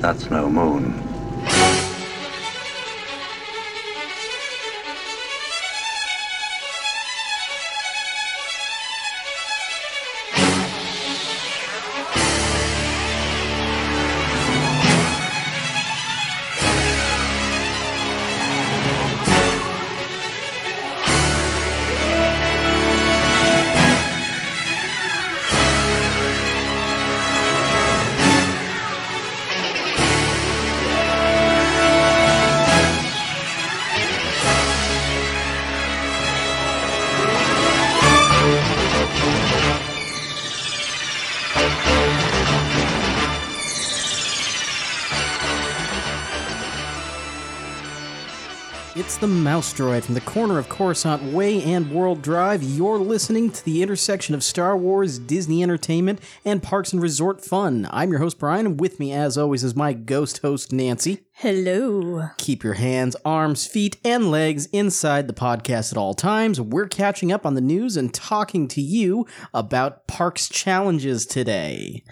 That's no moon. Droid from the corner of Coruscant Way and World Drive. You're listening to the intersection of Star Wars, Disney Entertainment, and Parks and Resort Fun. I'm your host, Brian, and with me, as always, is my ghost host, Nancy. Hello. Keep your hands, arms, feet, and legs inside the podcast at all times. We're catching up on the news and talking to you about Parks challenges today.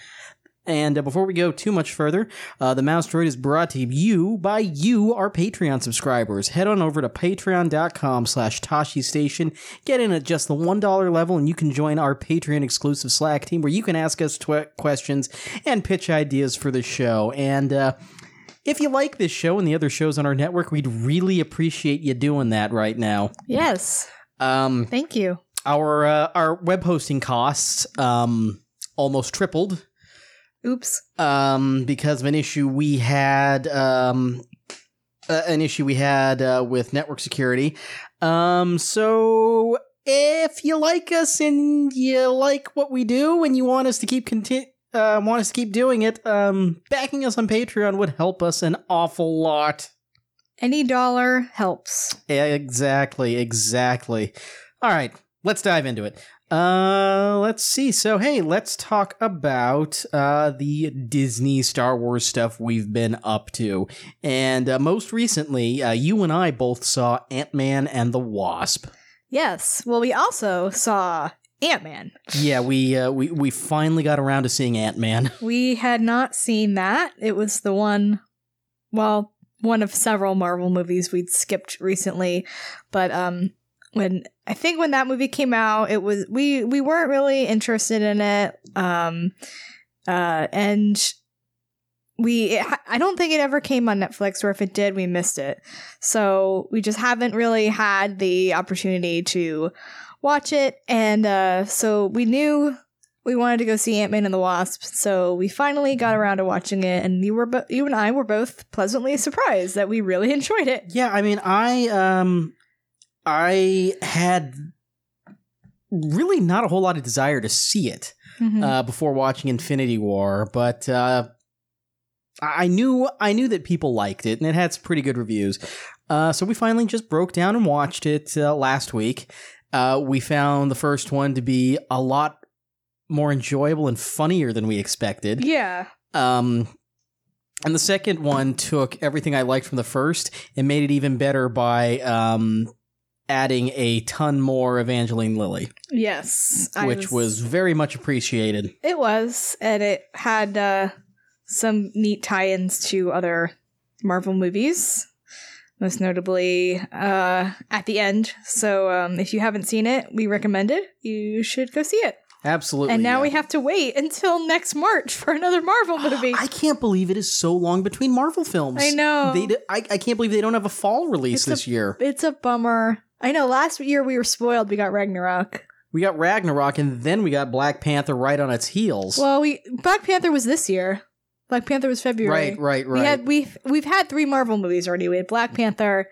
And uh, before we go too much further, uh, the Mouse Droid is brought to you by you, our Patreon subscribers. Head on over to patreon.com slash Tosche Station. Get in at just the $1 level and you can join our Patreon exclusive Slack team where you can ask us tw- questions and pitch ideas for the show. And, uh, if you like this show and the other shows on our network, we'd really appreciate you doing that right now. Yes. Um, Thank you. our uh, our web hosting costs um, almost tripled Oops. um, because of an issue we had um, uh, an issue we had uh, with network security. Um, so if you like us and you like what we do and you want us to keep conti- uh, want us to keep doing it, um, backing us on Patreon would help us an awful lot. Any dollar helps. Exactly, exactly. All right, let's dive into it. Uh, let's see. So, hey, let's talk about uh the Disney Star Wars stuff we've been up to. And uh, most recently, uh, you and I both saw Ant-Man and the Wasp. Yes. Well, we also saw Ant Man. Yeah, we uh, we we finally got around to seeing Ant-Man. We had not seen that. It was the one, well, one of several Marvel movies we'd skipped recently. But um, when I think when that movie came out, it was we we weren't really interested in it. Um, uh, and we it, I don't think it ever came on Netflix, or if it did, we missed it. So we just haven't really had the opportunity to watch it, and uh, so we knew we wanted to go see Ant Man and the Wasp. So we finally got around to watching it, and you were bo- you and I were both pleasantly surprised that we really enjoyed it. Yeah, I mean, I um, I had really not a whole lot of desire to see it. Mhm. uh, before watching Infinity War, but uh, I I knew I knew that people liked it and it had some pretty good reviews. Uh, so we finally just broke down and watched it uh, last week. Uh, we found the first one to be a lot more enjoyable and funnier than we expected. yeah, Um, and the second one took everything I liked from the first and made it even better by um, adding a ton more Evangeline Lilly, yes, which was very much appreciated. It was, and it had uh, some neat tie-ins to other Marvel movies, most notably uh, at the end. So um, if you haven't seen it, we recommend it. You should go see it. Absolutely. and now yeah. we have to wait until next March for another Marvel movie. I can't believe it is so long between Marvel films. I know. They d- I, I can't believe they don't have a fall release It's a- this year. it's a bummer. I know. Last year we were spoiled. We got Ragnarok. We got Ragnarok and then we got Black Panther right on its heels. Well, we Black Panther was this year. Black Panther was February. right, right, right. We had we've we've had three Marvel movies already. We had Black Panther,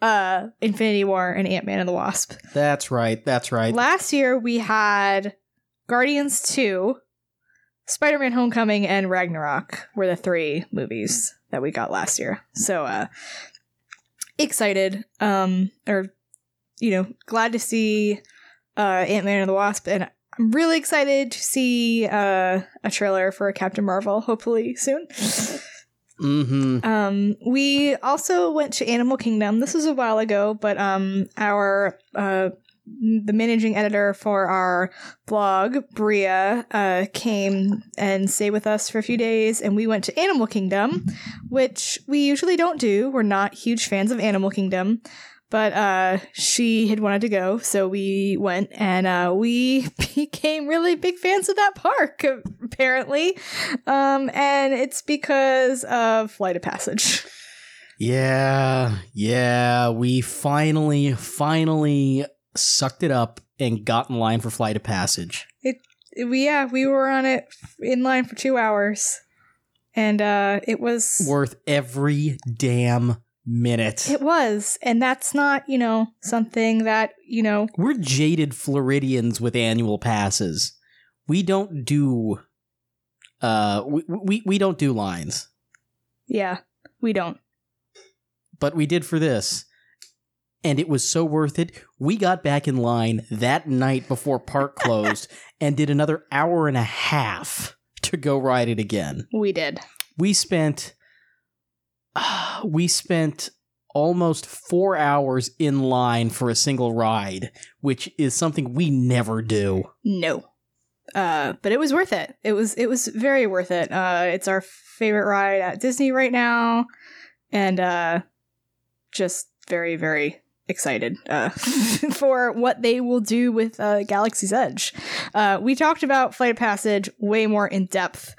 uh, Infinity War, and Ant Man and the Wasp. that's right. That's right. Last year we had Guardians Two, Spider Man Homecoming, and Ragnarok were the three movies that we got last year. So uh excited. Um or you know, glad to see uh Ant Man and the Wasp and I'm really excited to see uh, a trailer for Captain Marvel, hopefully soon. mm-hmm. Um, we also went to Animal Kingdom. This was a while ago, but um, our uh, the managing editor for our blog, Bria, uh, came and stayed with us for a few days, and we went to Animal Kingdom, which we usually don't do. We're not huge fans of Animal Kingdom, but uh, she had wanted to go, so we went, and uh, we became really big fans of that park, apparently. Um, and it's because of Flight of Passage. Yeah, yeah, we finally, finally sucked it up and got in line for Flight of Passage. It, we yeah, we were on it in line for two hours, and uh, it was Worth every damn minute. It was, and that's not you know something that you know. We're jaded Floridians with annual passes. We don't do, uh, we, we, we don't do lines, Yeah, we don't. but we did for this. And it was so worth it. We got back in line that night before park closed and did another hour and a half to go ride it again. We did. we spent we spent almost four hours in line for a single ride, which is something we never do. No. Uh, but it was worth it. It was it was very worth it. Uh, it's our favorite ride at Disney right now, and uh, just very very excited uh, for what they will do with uh, Galaxy's Edge. Uh, we talked about Flight of Passage way more in depth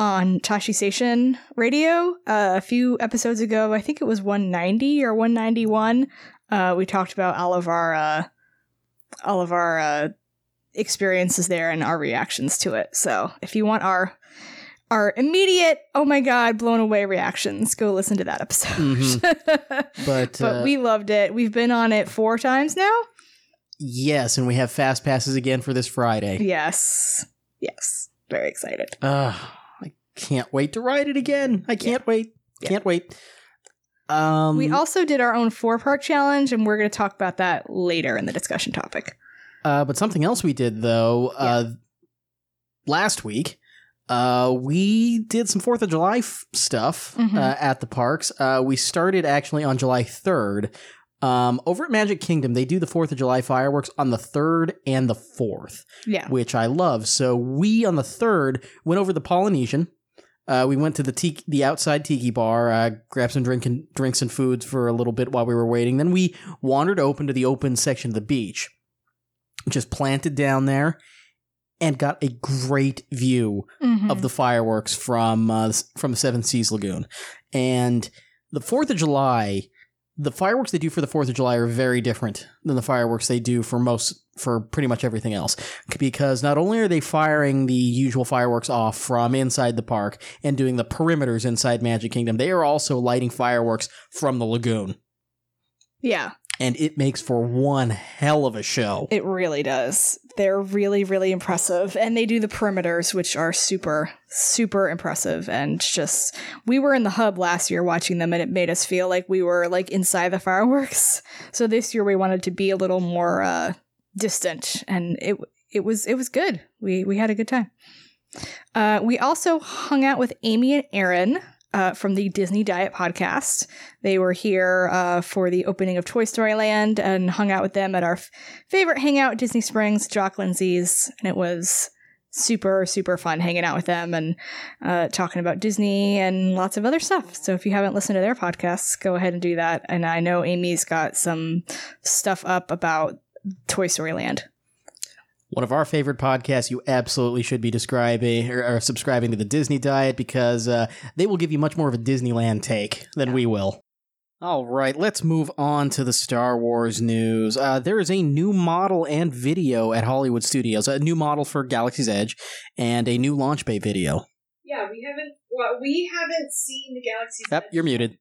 on Tosche Station Radio uh, a few episodes ago. I think it was 190 or 191. Uh, we talked about all of our uh, all of our uh, experiences there and our reactions to it. So if you want our our immediate oh my god blown away reactions, go listen to that episode. But, but uh, we loved it. We've been on it four times now. yes, and we have fast passes again for this Friday. Yes, yes, very excited. Uh, can't wait to ride it again. I can't wait. Can't wait. Um, we also did our own four part challenge, and we're going to talk about that later in the discussion topic. Uh, but something else we did though, uh, last week, uh, we did some Fourth of July f- stuff Mhm. uh, at the parks. Uh, we started actually on July third. Um, over at Magic Kingdom, they do the Fourth of July fireworks on the third and the fourth, Yeah, which I love. So we on the third went over the Polynesian. Uh, we went to the tiki, the outside tiki bar, uh, grabbed some drink and, drinks and foods for a little bit while we were waiting. Then we wandered open to the open section of the beach, just planted down there, and got a great view Mhm. of the fireworks from uh, from the Seven Seas Lagoon. And the Fourth of July, the fireworks they do for the Fourth of July are very different than the fireworks they do for most for pretty much everything else. Because not only are they firing the usual fireworks off from inside the park and doing the perimeters inside Magic Kingdom, they are also lighting fireworks from the lagoon. yeah, And it makes for one hell of a show. it really does. They're really, really impressive, and they do the perimeters, which are super, super impressive. And just, we were in the hub last year watching them, and it made us feel like we were like inside the fireworks. So this year we wanted to be a little more uh, distant, and it it was it was good. We we had a good time. Uh, we also hung out with Amy and Aaron uh, from the Disney Diet podcast. They were here uh, for the opening of Toy Story Land and hung out with them at our f- favorite hangout, Disney Springs, Jock Lindsay's, and it was super super fun hanging out with them and uh, talking about Disney and lots of other stuff. So if you haven't listened to their podcasts, go ahead and do that. And I know Amy's got some stuff up about Toy Story Land. One of our favorite podcasts, you absolutely should be describing or, or subscribing to the Disney Diet because uh, they will give you much more of a Disneyland take than we will. All right, let's move on to the Star Wars news. Uh, there is a new model and video at Hollywood Studios, a new model for Galaxy's Edge, and a new launch bay video. Yeah, we haven't. Well, we haven't seen the Galaxy's Yep, you're muted.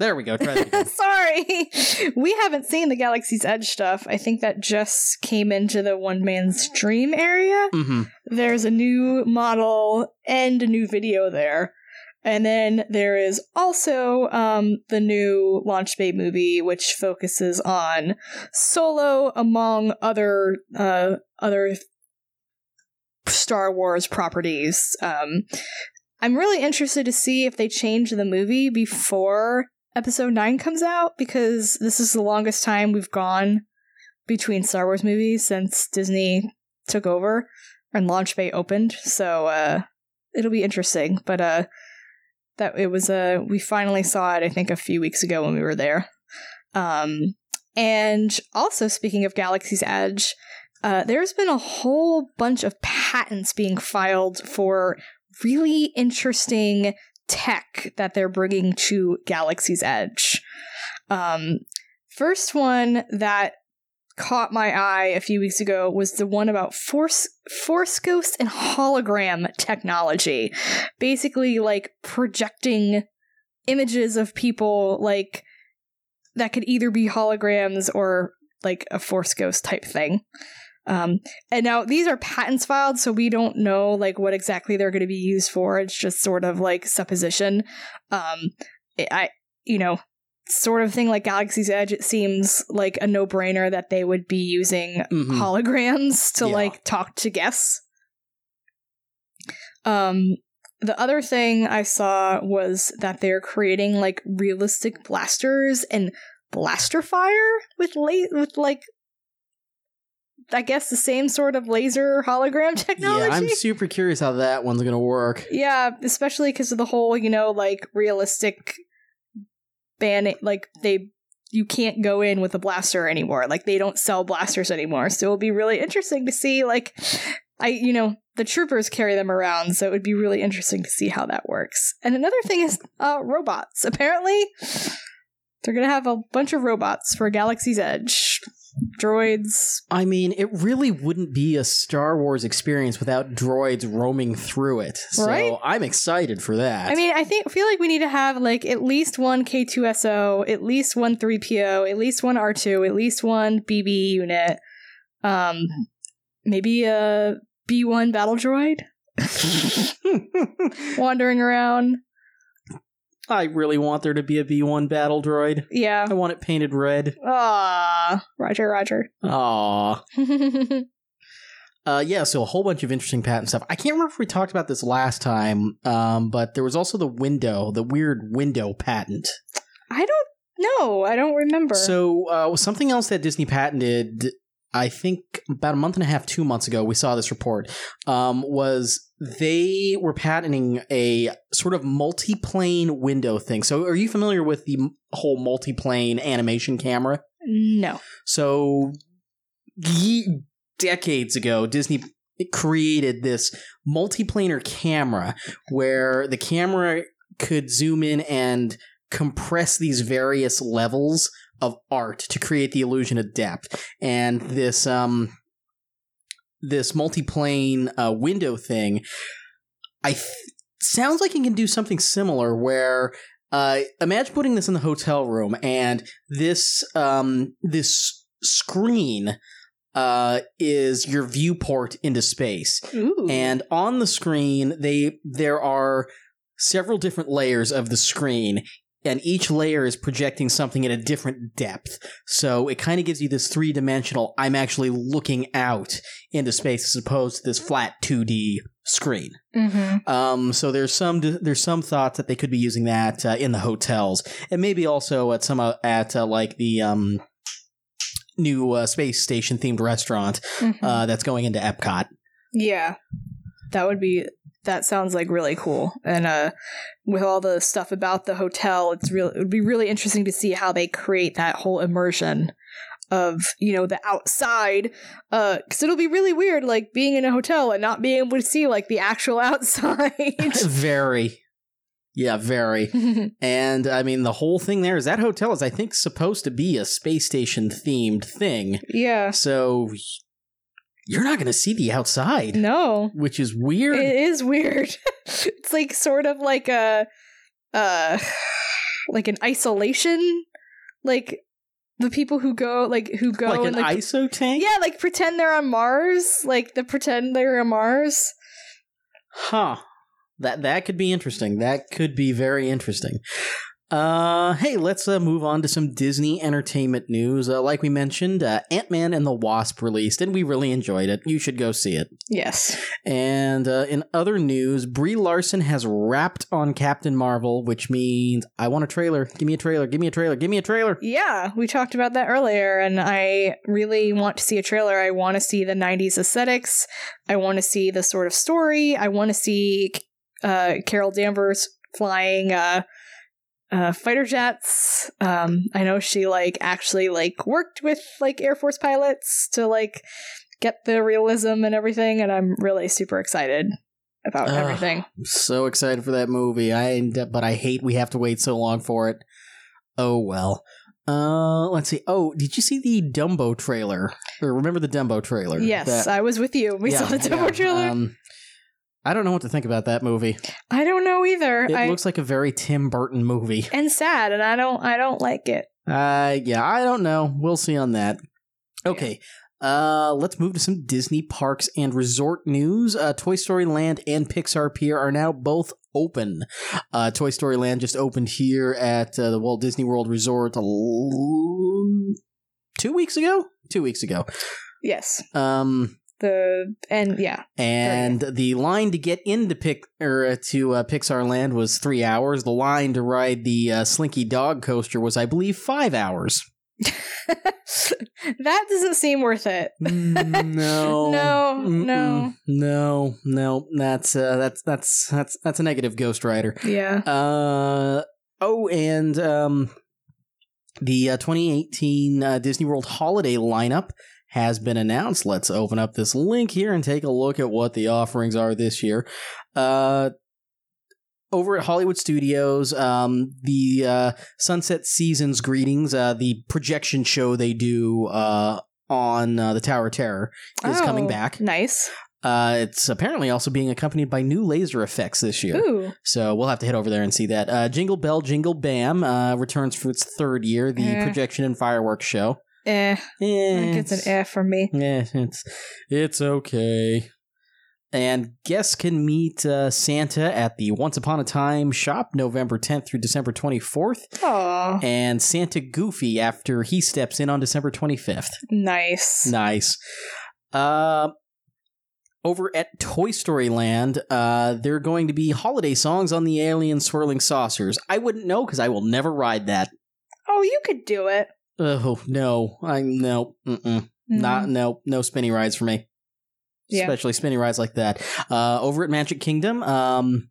There we go. Try. Sorry, we haven't seen the Galaxy's Edge stuff. I think that just came into the one man's dream area. hmm There's a new model and a new video there. And then there is also um, the new Launch Bay movie, which focuses on Solo among other uh, other Star Wars properties. Um, I'm really interested to see if they change the movie before Episode Nine comes out because this is the longest time we've gone between Star Wars movies since Disney took over and Launch Bay opened. So uh, it'll be interesting. But uh, that it was uh, we finally saw it. I think a few weeks ago when we were there. Um, and also speaking of Galaxy's Edge, uh, there's been a whole bunch of patents being filed for really interesting tech that they're bringing to Galaxy's Edge. Um, first one that caught my eye a few weeks ago was the one about force force ghost and hologram technology basically like projecting images of people like that could either be holograms or like a force ghost type thing um, and now these are patents filed so we don't know like what exactly they're going to be used for it's just sort of like supposition um, i you know sort of thing like Galaxy's Edge, it seems like a no brainer that they would be using Mhm. holograms to Yeah. like talk to guests. Um, the other thing I saw was that they're creating like realistic blasters and blaster fire with la- with like I guess the same sort of laser hologram technology. Yeah, I'm super curious how that one's gonna work. Yeah, especially because of the whole, you know, like realistic ban. Like they, you can't go in with a blaster anymore. Like they don't sell blasters anymore. So it'll be really interesting to see. Like, I, you know, the troopers carry them around, so it would be really interesting to see how that works. And another thing is uh, robots. Apparently, they're gonna have a bunch of robots for Galaxy's Edge. Droids. I mean, it really wouldn't be a Star Wars experience without droids roaming through it. So Right? I'm excited for that. I mean, I think feel like we need to have like at least one K2SO, at least one 3PO, at least one R2, at least one BB unit. Um maybe a B1 battle droid wandering around. I really want there to be a B1 battle droid. Yeah. I want it painted red. Ah, Roger, Roger. Aww. Uh, yeah, so a whole bunch of interesting patent stuff. I can't remember if we talked about this last time, um, but there was also the window, the weird window patent. I don't know. I don't remember. So uh, something else that Disney patented, I think about a month and a half, two months ago, we saw this report, um, was they were patenting a sort of multi-plane window thing. So are you familiar with the whole multi-plane animation camera? no. So ye- decades ago, Disney created this multiplanar camera where the camera could zoom in and compress these various levels of art to create the illusion of depth. And this um this multiplane uh, window thing, I th- sounds like it can do something similar where uh, imagine putting this in the hotel room and this um, this screen uh, is your viewport into space Ooh. and on the screen they there are several different layers of the screen and each layer is projecting something at a different depth so it kind of gives you this three-dimensional i'm actually looking out into space as opposed to this flat 2d screen Mhm. um, so there's some there's some thoughts that they could be using that uh, in the hotels, and maybe also at some uh, at uh, like the um, new uh, space station themed restaurant Mhm. uh, that's going into Epcot. Yeah. That would be that sounds like really cool. And uh with all the stuff about the hotel, it's real it would be really interesting to see how they create that whole immersion of, you know, the outside. Uh cuz it'll be really weird like being in a hotel and not being able to see like the actual outside. very, yeah, very. And I mean, the whole thing there is that hotel is I think supposed to be a space station themed thing. yeah. So you're not going to see the outside, No. which is weird. It is weird. it's like sort of like a uh like an isolation like the people who go like who go like and an like ISO tank. yeah like pretend they're on Mars like the pretend they're on Mars Huh. That that could be interesting. That could be very interesting. Uh, hey, let's uh, move on to some Disney entertainment news. Uh, like we mentioned, uh, Ant Man and the Wasp released, and we really enjoyed it. You should go see it. Yes. And uh, in other news, Brie Larson has wrapped on Captain Marvel, which means I want a trailer. Give me a trailer. Give me a trailer. Give me a trailer. Yeah, we talked about that earlier, and I really want to see a trailer. I want to see the 90s aesthetics. I want to see the sort of story. I want to see uh, Carol Danvers flying uh, uh, fighter jets. Um, I know she like actually like worked with like Air Force pilots to like get the realism and everything, and I'm really super excited about Ugh. everything. I'm so excited for that movie. I but I hate we have to wait so long for it. Oh well. Uh, let's see. Oh, did you see the Dumbo trailer? Or remember the Dumbo trailer? Yes, That- I was with you. We saw the demo yeah, trailer. Um, I don't know what to think about that movie. I don't know either. It I, looks like a very Tim Burton movie. and sad, and I don't. I don't like it. Uh, yeah, I don't know. We'll see on that. Okay. Uh, let's move to some Disney parks and resort news. Uh, Toy Story Land and Pixar Pier are now both open. Uh, Toy Story Land just opened here at uh, the Walt Disney World Resort l- two weeks ago. Two weeks ago. Yes. Um, The and yeah. and the line to get into Pic or uh, to uh, Pixar Land was three hours. The line to ride the uh, Slinky Dog coaster was, I believe, five hours. that doesn't seem worth it. No, No, Mm-mm. no. no, no. That's uh, that's that's that's that's a negative Ghost Rider. Yeah. Uh oh, and um, the uh, 2018 uh, Disney World Holiday lineup has been announced. Let's open up this link here and take a look at what the offerings are this year. Uh. Over at Hollywood Studios, um, the uh, Sunset Seasons Greetings, uh, the projection show they do uh, on uh, the Tower of Terror, is coming Oh, back. Nice. Uh, it's apparently also being accompanied by new laser effects this year. Ooh. So we'll have to head over there and see that. Uh, Jingle Bell, Jingle Bam uh, returns for its third year, the Eh. projection and fireworks show. Eh. I Eh, think it's an F for me. Yeah, it's it's okay. And guests can meet uh, Santa at the Once Upon a Time shop November 10th through December 24th, Oh, and Santa Goofy after he steps in on December 25th. nice. Nice. Uh, over at Toy Story Land, uh, there are going to be holiday songs on the alien swirling saucers. I wouldn't know because I will never ride that. Oh, you could do it. Oh no, I no, mm-mm. not no, no spinny rides for me. Mm. Yeah. Especially spinny rides like that. Uh, over at Magic Kingdom, um,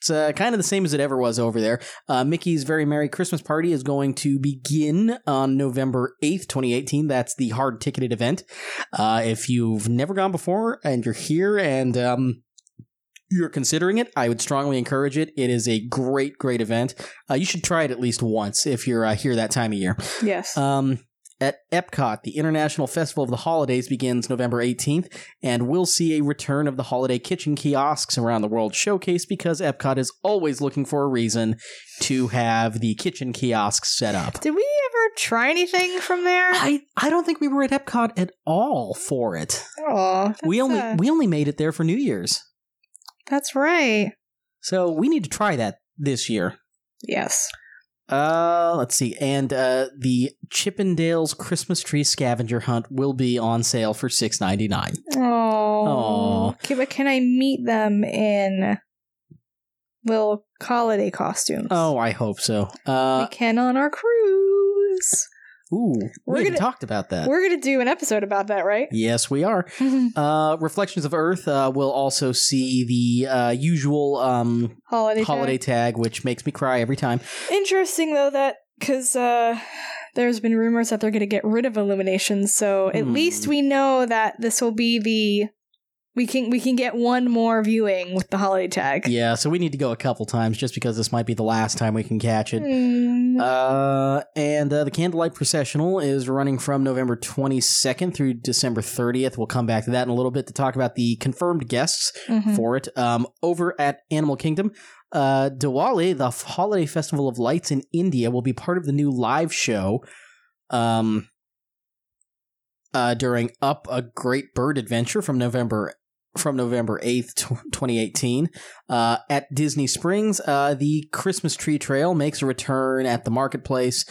it's uh, kind of the same as it ever was over there. Uh, Mickey's Very Merry Christmas Party is going to begin on November 8th, 2018. That's the hard ticketed event. Uh, if you've never gone before and you're here and um, you're considering it, I would strongly encourage it. It is a great, great event. Uh, you should try it at least once if you're uh, here that time of year. Yes. Um, at Epcot, the International Festival of the Holidays begins November 18th, and we'll see a return of the holiday kitchen kiosks around the world showcase because Epcot is always looking for a reason to have the kitchen kiosks set up. Did we ever try anything from there? I, I don't think we were at Epcot at all for it. Oh, we only we only made it there for New Year's. That's right. So we need to try that this year. Yes. Uh, let's see. And uh, the Chippendales Christmas tree scavenger hunt will be on sale for six ninety nine. Oh. But can I meet them in little holiday costumes? Oh, I hope so. Uh, we can on our cruise. Ooh, We're we haven't gonna- talked about that. We're gonna do an episode about that, right? Yes, we are. Uh, Reflections of Earth uh, will also see the uh, usual um, holiday. holiday tag. tag, which makes me cry every time. Interesting though that because uh, there's been rumors that they're gonna get rid of Illuminations, so at Hmm. least we know that this will be the we can we can get one more viewing with the holiday tag. Yeah, so we need to go a couple times just because this might be the last time we can catch it. Hmm. Uh, and uh, the Candlelight Processional is running from November 22nd through December 30th. We'll come back to that in a little bit to talk about the confirmed guests Mhm. for it. Um, over at Animal Kingdom, uh, Diwali, the holiday festival of lights in India, will be part of the new live show. Um, uh, during Up a Great Bird Adventure from November from November 8th, 2018. Uh, at Disney Springs, uh, the Christmas Tree Trail makes a return at the marketplace,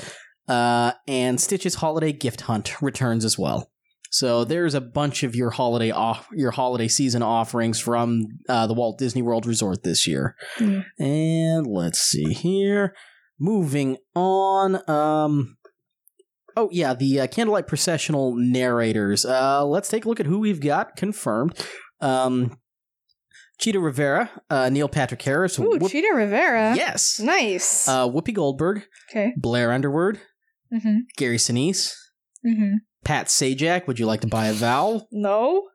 uh, and Stitch's Holiday Gift Hunt returns as well. So there's a bunch of your holiday off your holiday season offerings from uh, the Walt Disney World Resort this year. Mm. And let's see here. Moving on. Um. Oh yeah, the uh, candlelight processional narrators. Uh, let's take a look at who we've got confirmed. Um, Chita Rivera, uh, Neil Patrick Harris. Ooh, Whoop- Chita Rivera. yes. Nice. Uh, Whoopi Goldberg, okay. Blair Underwood, Mm-hmm. Gary Sinise, Mm-hmm. Pat Sajak. Would you like to buy a vowel? No,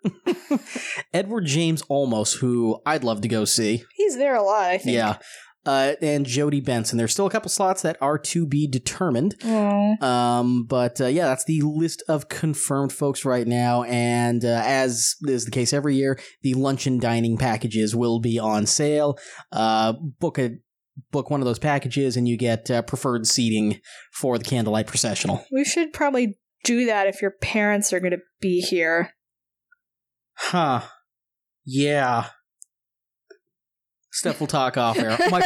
Edward James Olmos, who I'd love to go see. he's there a lot. I think. Yeah. Uh, and Jodi Benson. There's still a couple slots that are to be determined. Oh. Um, but uh, yeah, that's the list of confirmed folks right now. And uh, as is the case every year, the lunch and dining packages will be on sale. Uh, book a book one of those packages, and you get uh, preferred seating for the candlelight processional. We should probably do that if your parents are going to be here. Huh? Yeah. Stuff we'll talk off air. My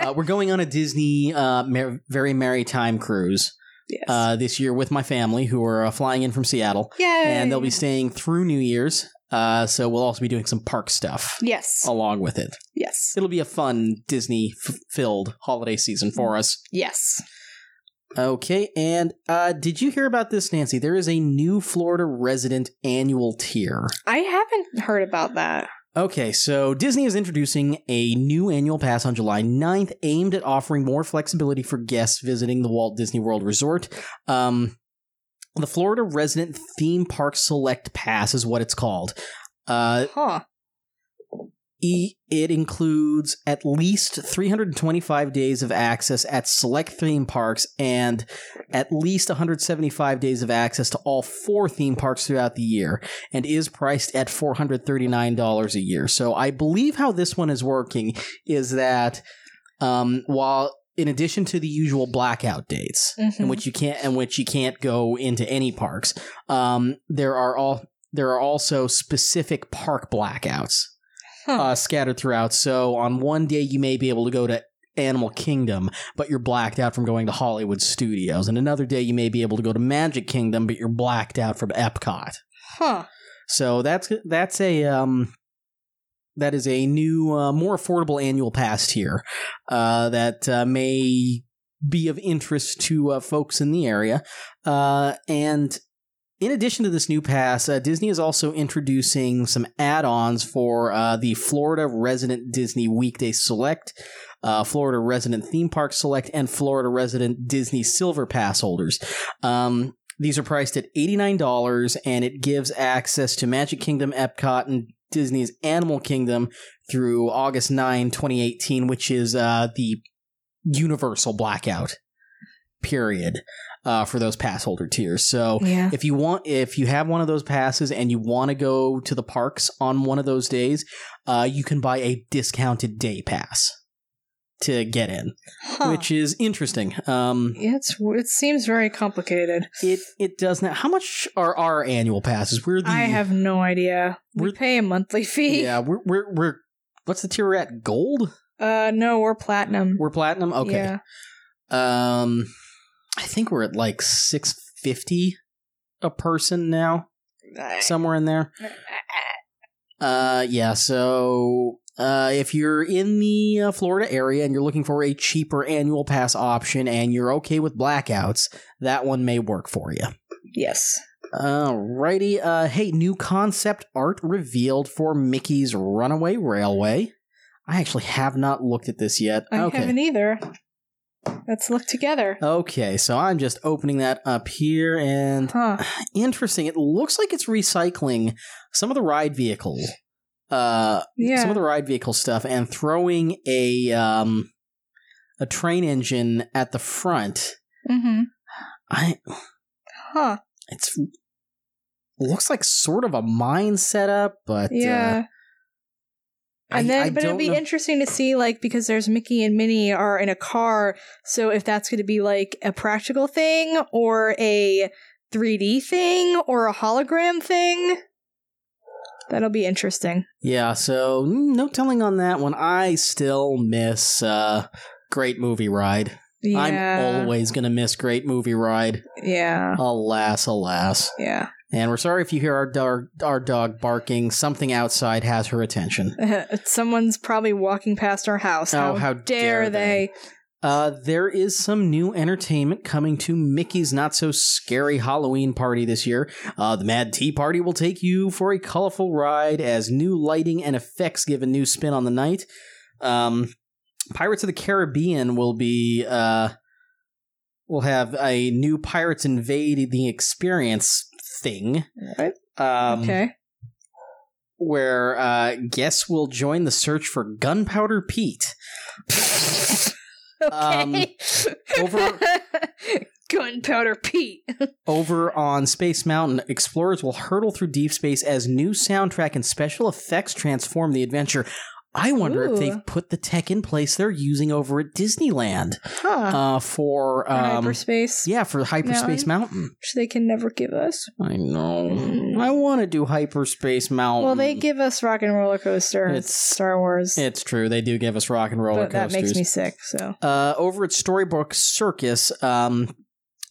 uh, we're going on a Disney uh, Mer- Very Merry Time cruise yes. uh, this year with my family, who are uh, flying in from Seattle. Yay. and they'll be staying through New Year's. Uh, so we'll also be doing some park stuff Yes. along with it. Yes. It'll be a fun Disney f- filled holiday season for us. Yes. Okay, and uh, did you hear about this, Nancy? There is a new Florida resident annual tier. I haven't heard about that. Okay, so Disney is introducing a new annual pass on July 9th aimed at offering more flexibility for guests visiting the Walt Disney World Resort. Um, the Florida Resident Theme Park Select Pass is what it's called. Uh, Huh. E- it includes at least 325 days of access at select theme parks and at least 175 days of access to all four theme parks throughout the year and is priced at $439 a year. So I believe how this one is working is that um, while in addition to the usual blackout dates in Mhm. which you can't in which you can't go into any parks, um, there are all there are also specific park blackouts Huh. uh, scattered throughout. So on one day you may be able to go to Animal Kingdom, but you're blacked out from going to Hollywood Studios. And another day you may be able to go to Magic Kingdom, but you're blacked out from Epcot. Huh. So that's that's a um that is a new, uh, more affordable annual pass here uh, that uh, may be of interest to uh, folks in the area. Uh, and in addition to this new pass, uh, Disney is also introducing some add-ons for uh, the Florida Resident Disney Weekday Select, uh, Florida Resident Theme Park Select, and Florida Resident Disney Silver Pass holders. Um, these are priced at $89 and it gives access to Magic Kingdom, Epcot, and Disney's Animal Kingdom through August 9, 2018, which is uh, the universal blackout period uh, for those pass holder tiers. So Yeah. if you want if you have one of those passes and you want to go to the parks on one of those days, uh, you can buy a discounted day pass to get in, Huh. which is interesting. Um, Yeah, it's it seems very complicated. it it does not. How much are our annual passes? We're the I have no idea. We pay a monthly fee. yeah. We're we're we're what's the tier we're at? Gold. Uh, no, we're platinum. We're platinum. Okay. Yeah. Um, I think we're at like six fifty a person now, somewhere in there. Uh, yeah. So, uh, if you're in the uh, Florida area and you're looking for a cheaper annual pass option and you're okay with blackouts, that one may work for you. yes. Alrighty. Uh, hey, new concept art revealed for Mickey's Runaway Railway. I actually have not looked at this yet. I okay. haven't either. Let's look together. Okay, so I'm just opening that up here, and Huh. interesting. It looks like it's recycling some of the ride vehicle, uh, Yeah. some of the ride vehicle stuff, and throwing a um, a train engine at the front. mm-hmm. I Huh. it's looks like sort of a mine setup, but Yeah. uh, and I- then, I but it'll be know- interesting to see, like, because there's Mickey and Minnie are in a car. So if that's going to be like a practical thing or a 3D thing or a hologram thing. That'll be interesting. Yeah, so mm, no telling on that one. I still miss uh, Great Movie Ride. Yeah. I'm always going to miss Great Movie Ride. Yeah. Alas, alas. Yeah. And we're sorry if you hear our dog, our dog barking. Something outside has her attention. Someone's probably walking past our house. How, Oh, how dare, dare they? Uh, there is some new entertainment coming to Mickey's Not So Scary Halloween Party this year. Uh, the Mad Tea Party will take you for a colorful ride as new lighting and effects give a new spin on the night. Um, Pirates of the Caribbean will be uh, will have a new Pirates Invade the Experience thing. Um, okay. where uh, guests will join the search for Gunpowder Pete. um, Okay. over- Gunpowder Pete. Over on Space Mountain, explorers will hurtle through deep space as new soundtrack and special effects transform the adventure. I wonder Ooh. if they've put the tech in place they're using over at Disneyland Huh. uh, for um, Hyperspace. yeah for Hyperspace Mountain. Which they can never give us. I know. Mm. I want to do Hyperspace Mountain. Well, they give us Rock and Roller Coaster. It's- Star Wars. It's true. They do give us rock and roller but that makes me sick. So uh, over at Storybook Circus, um,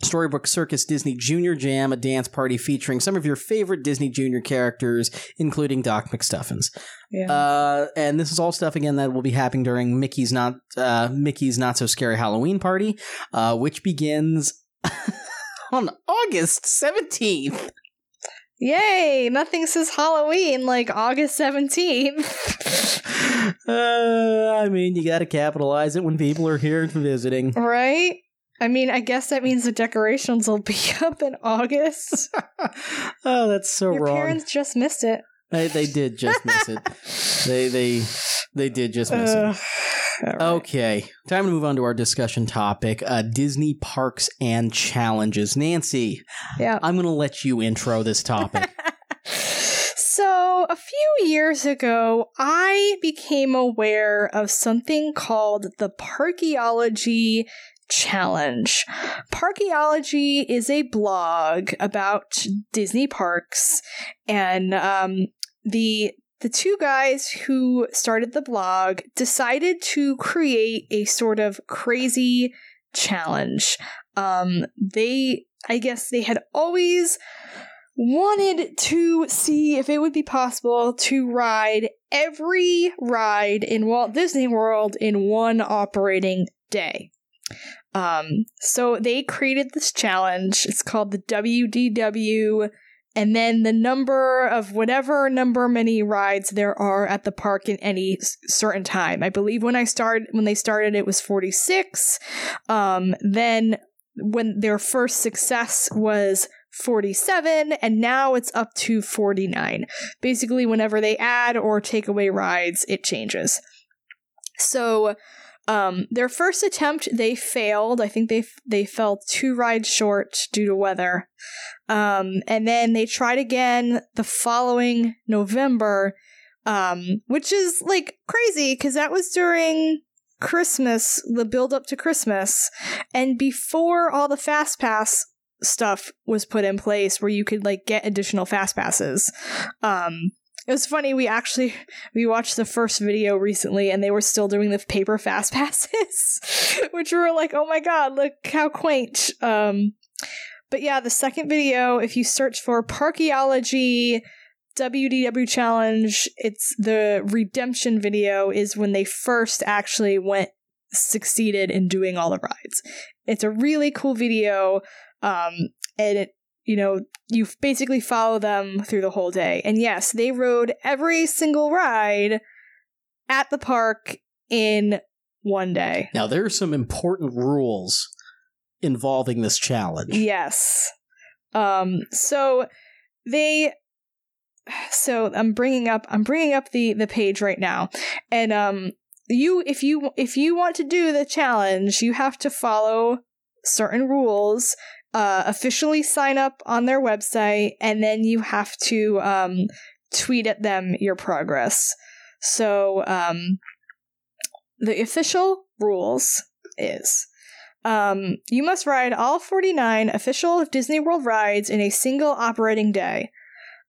Storybook Circus Disney Junior Jam, a dance party featuring some of your favorite Disney Junior characters, including Doc McStuffins. yeah. Uh, and this is all stuff again that will be happening during Mickey's not uh, Mickey's Not So Scary Halloween Party, uh, which begins on August seventeenth. Yay! Nothing says Halloween like August seventeenth. Uh, I mean, you got to capitalize it when people are here visiting. right? I mean, I guess that means the decorations will be up in August. oh, that's so Your wrong. parents just missed it. They, they did just miss it. They they they did just miss Ugh. it. Right. Okay, time to move on to our discussion topic: uh, Disney parks and challenges. Nancy, Yeah. I'm going to let you intro this topic. So, a few years ago, I became aware of something called the Parkeology Challenge. Parkeology is a blog about Disney parks, and um, the the two guys who started the blog decided to create a sort of crazy challenge. Um, they, I guess, they had always wanted to see if it would be possible to ride every ride in Walt Disney World in one operating day. Um, so they created this challenge. It's called the WDW, and then the number of whatever number many rides there are at the park in any certain time. I believe when I started, when they started, it was forty six. Um, then when their first success was 47 and now it's up to 49 basically whenever they add or take away rides it changes so um their first attempt they failed. I think they they fell two rides short due to weather. Um and then they tried again the following november um which is like crazy because that was during christmas the build up to christmas. And before all the fast pass stuff was put in place where you could like get additional fast passes. Um it was funny we actually we watched the first video recently and they were still doing the paper fast passes which we were like oh my god look how quaint. Um but yeah the second video if you search for parkeology WDW challenge it's the redemption video is when they first actually went succeeded in doing all the rides. It's a really cool video um, and it, you know, you basically follow them through the whole day. And yes, they rode every single ride at the park in one day. now, there are some important rules involving this challenge. Yes. Um, so they so I'm bringing up I'm bringing up the the page right now. And um you if you if you want to do the challenge, you have to follow certain rules uh, officially sign up on their website, and then you have to um, tweet at them your progress. So um, the official rules is um, you must ride all 49 official Disney World rides in a single operating day.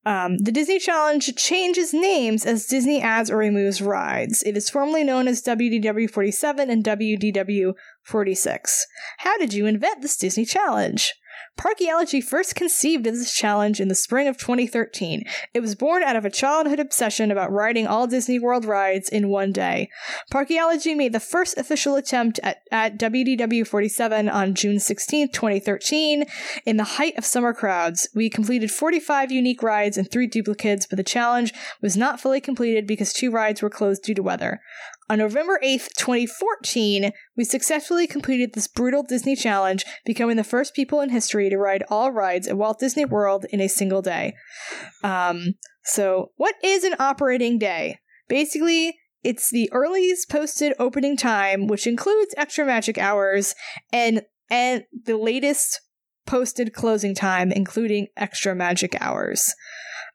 Um, the Disney Challenge changes names as Disney adds or removes rides. It is formerly known as WDW 47 and WDW 46. How did you invent this Disney Challenge? Parkeology first conceived of this challenge in the spring of 2013. It was born out of a childhood obsession about riding all Disney World rides in one day. Parkeology made the first official attempt at, at WDW 47 on June 16, 2013. In the height of summer crowds, we completed 45 unique rides and three duplicates, but the challenge was not fully completed because two rides were closed due to weather. On November 8th, 2014, we successfully completed this brutal Disney challenge, becoming the first people in history to ride all rides at Walt Disney World in a single day. Um, so, what is an operating day? Basically, it's the earliest posted opening time, which includes extra magic hours, and and the latest posted closing time, including extra magic hours.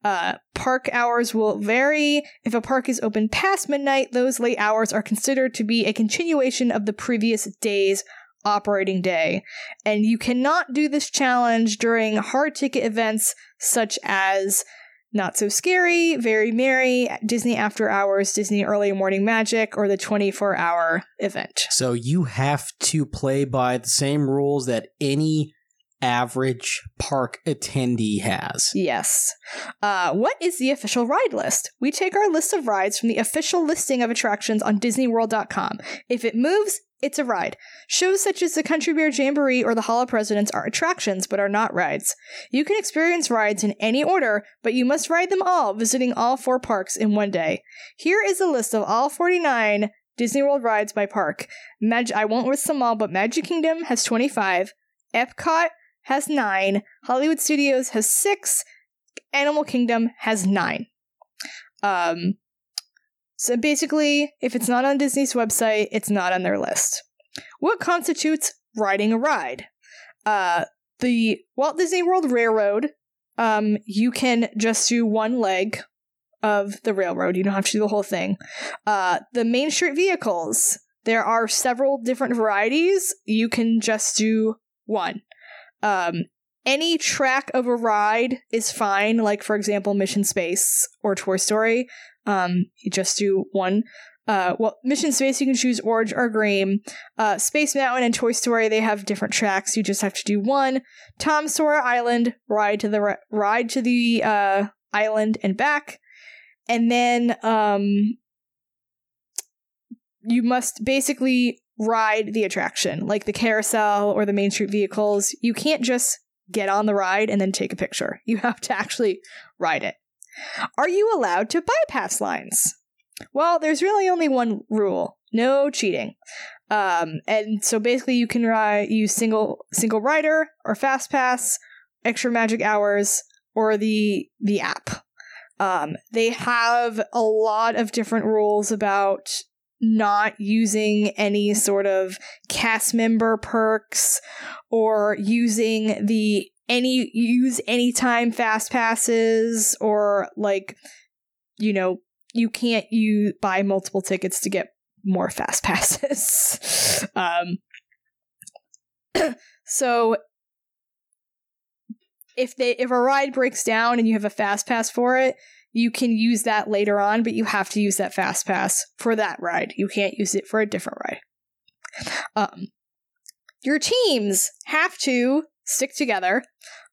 Uh, park hours will vary. If a park is open past midnight, those late hours are considered to be a continuation of the previous day's operating day. And you cannot do this challenge during hard ticket events such as Not So Scary, Very Merry, Disney After Hours, Disney Early Morning Magic, or the 24 hour event. So you have to play by the same rules that any average park attendee has. Yes. Uh, what is the official ride list? We take our list of rides from the official listing of attractions on DisneyWorld.com. If it moves, it's a ride. Shows such as the Country Bear Jamboree or the Hall of Presidents are attractions but are not rides. You can experience rides in any order, but you must ride them all, visiting all four parks in one day. Here is a list of all 49 Disney World rides by park. Mag- I won't list them all, but Magic Kingdom has 25. Epcot has nine. Hollywood Studios has six. Animal Kingdom has nine. Um, so basically, if it's not on Disney's website, it's not on their list. What constitutes riding a ride? Uh, the Walt Disney World Railroad, um, you can just do one leg of the railroad. You don't have to do the whole thing. Uh, the Main Street vehicles, there are several different varieties. You can just do one. Um, any track of a ride is fine, like for example, Mission Space or Toy Story. Um, you just do one. Uh, well, Mission Space, you can choose orange or green. Uh, Space Mountain and Toy Story, they have different tracks. You just have to do one. Tom Sawyer Island, ride to the ri- ride to the uh, island and back, and then um, you must basically ride the attraction, like the carousel or the Main Street vehicles. You can't just get on the ride and then take a picture. You have to actually ride it. Are you allowed to bypass lines? Well, there's really only one rule: no cheating. Um, and so basically, you can ride use single single rider or fast pass, extra magic hours, or the the app. Um, they have a lot of different rules about not using any sort of cast member perks or using the any use anytime fast passes or like you know you can't you buy multiple tickets to get more fast passes. Um so if they if a ride breaks down and you have a fast pass for it you can use that later on, but you have to use that fast pass for that ride. You can't use it for a different ride. Um, your teams have to stick together.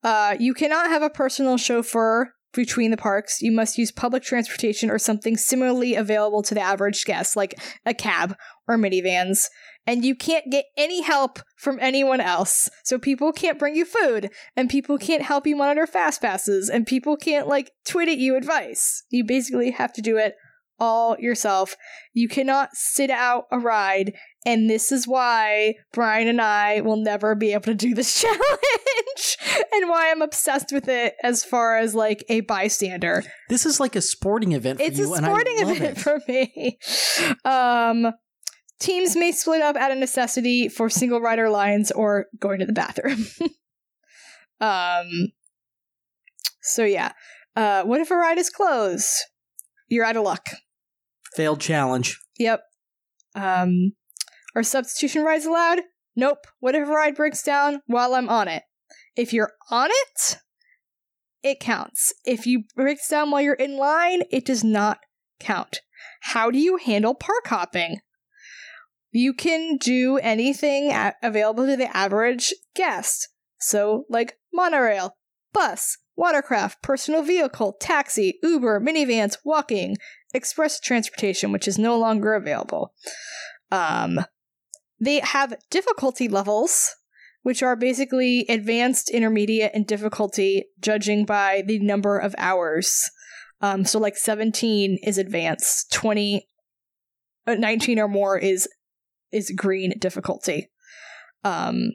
Uh, you cannot have a personal chauffeur between the parks. You must use public transportation or something similarly available to the average guest, like a cab or minivans and you can't get any help from anyone else. So people can't bring you food, and people can't help you monitor fast passes, and people can't like tweet at you advice. You basically have to do it all yourself. You cannot sit out a ride, and this is why Brian and I will never be able to do this challenge, and why I'm obsessed with it as far as like a bystander. This is like a sporting event for It's you, a sporting event for me. Um, teams may split up out of necessity for single rider lines or going to the bathroom. um, so yeah. Uh, what if a ride is closed? You're out of luck. Failed challenge. Yep. Um, are substitution rides allowed? Nope. What if a ride breaks down while I'm on it? If you're on it, it counts. If you break down while you're in line, it does not count. How do you handle park hopping? You can do anything a- available to the average guest. So, like monorail, bus, watercraft, personal vehicle, taxi, Uber, minivans, walking, express transportation, which is no longer available. Um, they have difficulty levels, which are basically advanced, intermediate, and difficulty, judging by the number of hours. Um, so, like 17 is advanced, 20, uh, 19 or more is is green difficulty. Um,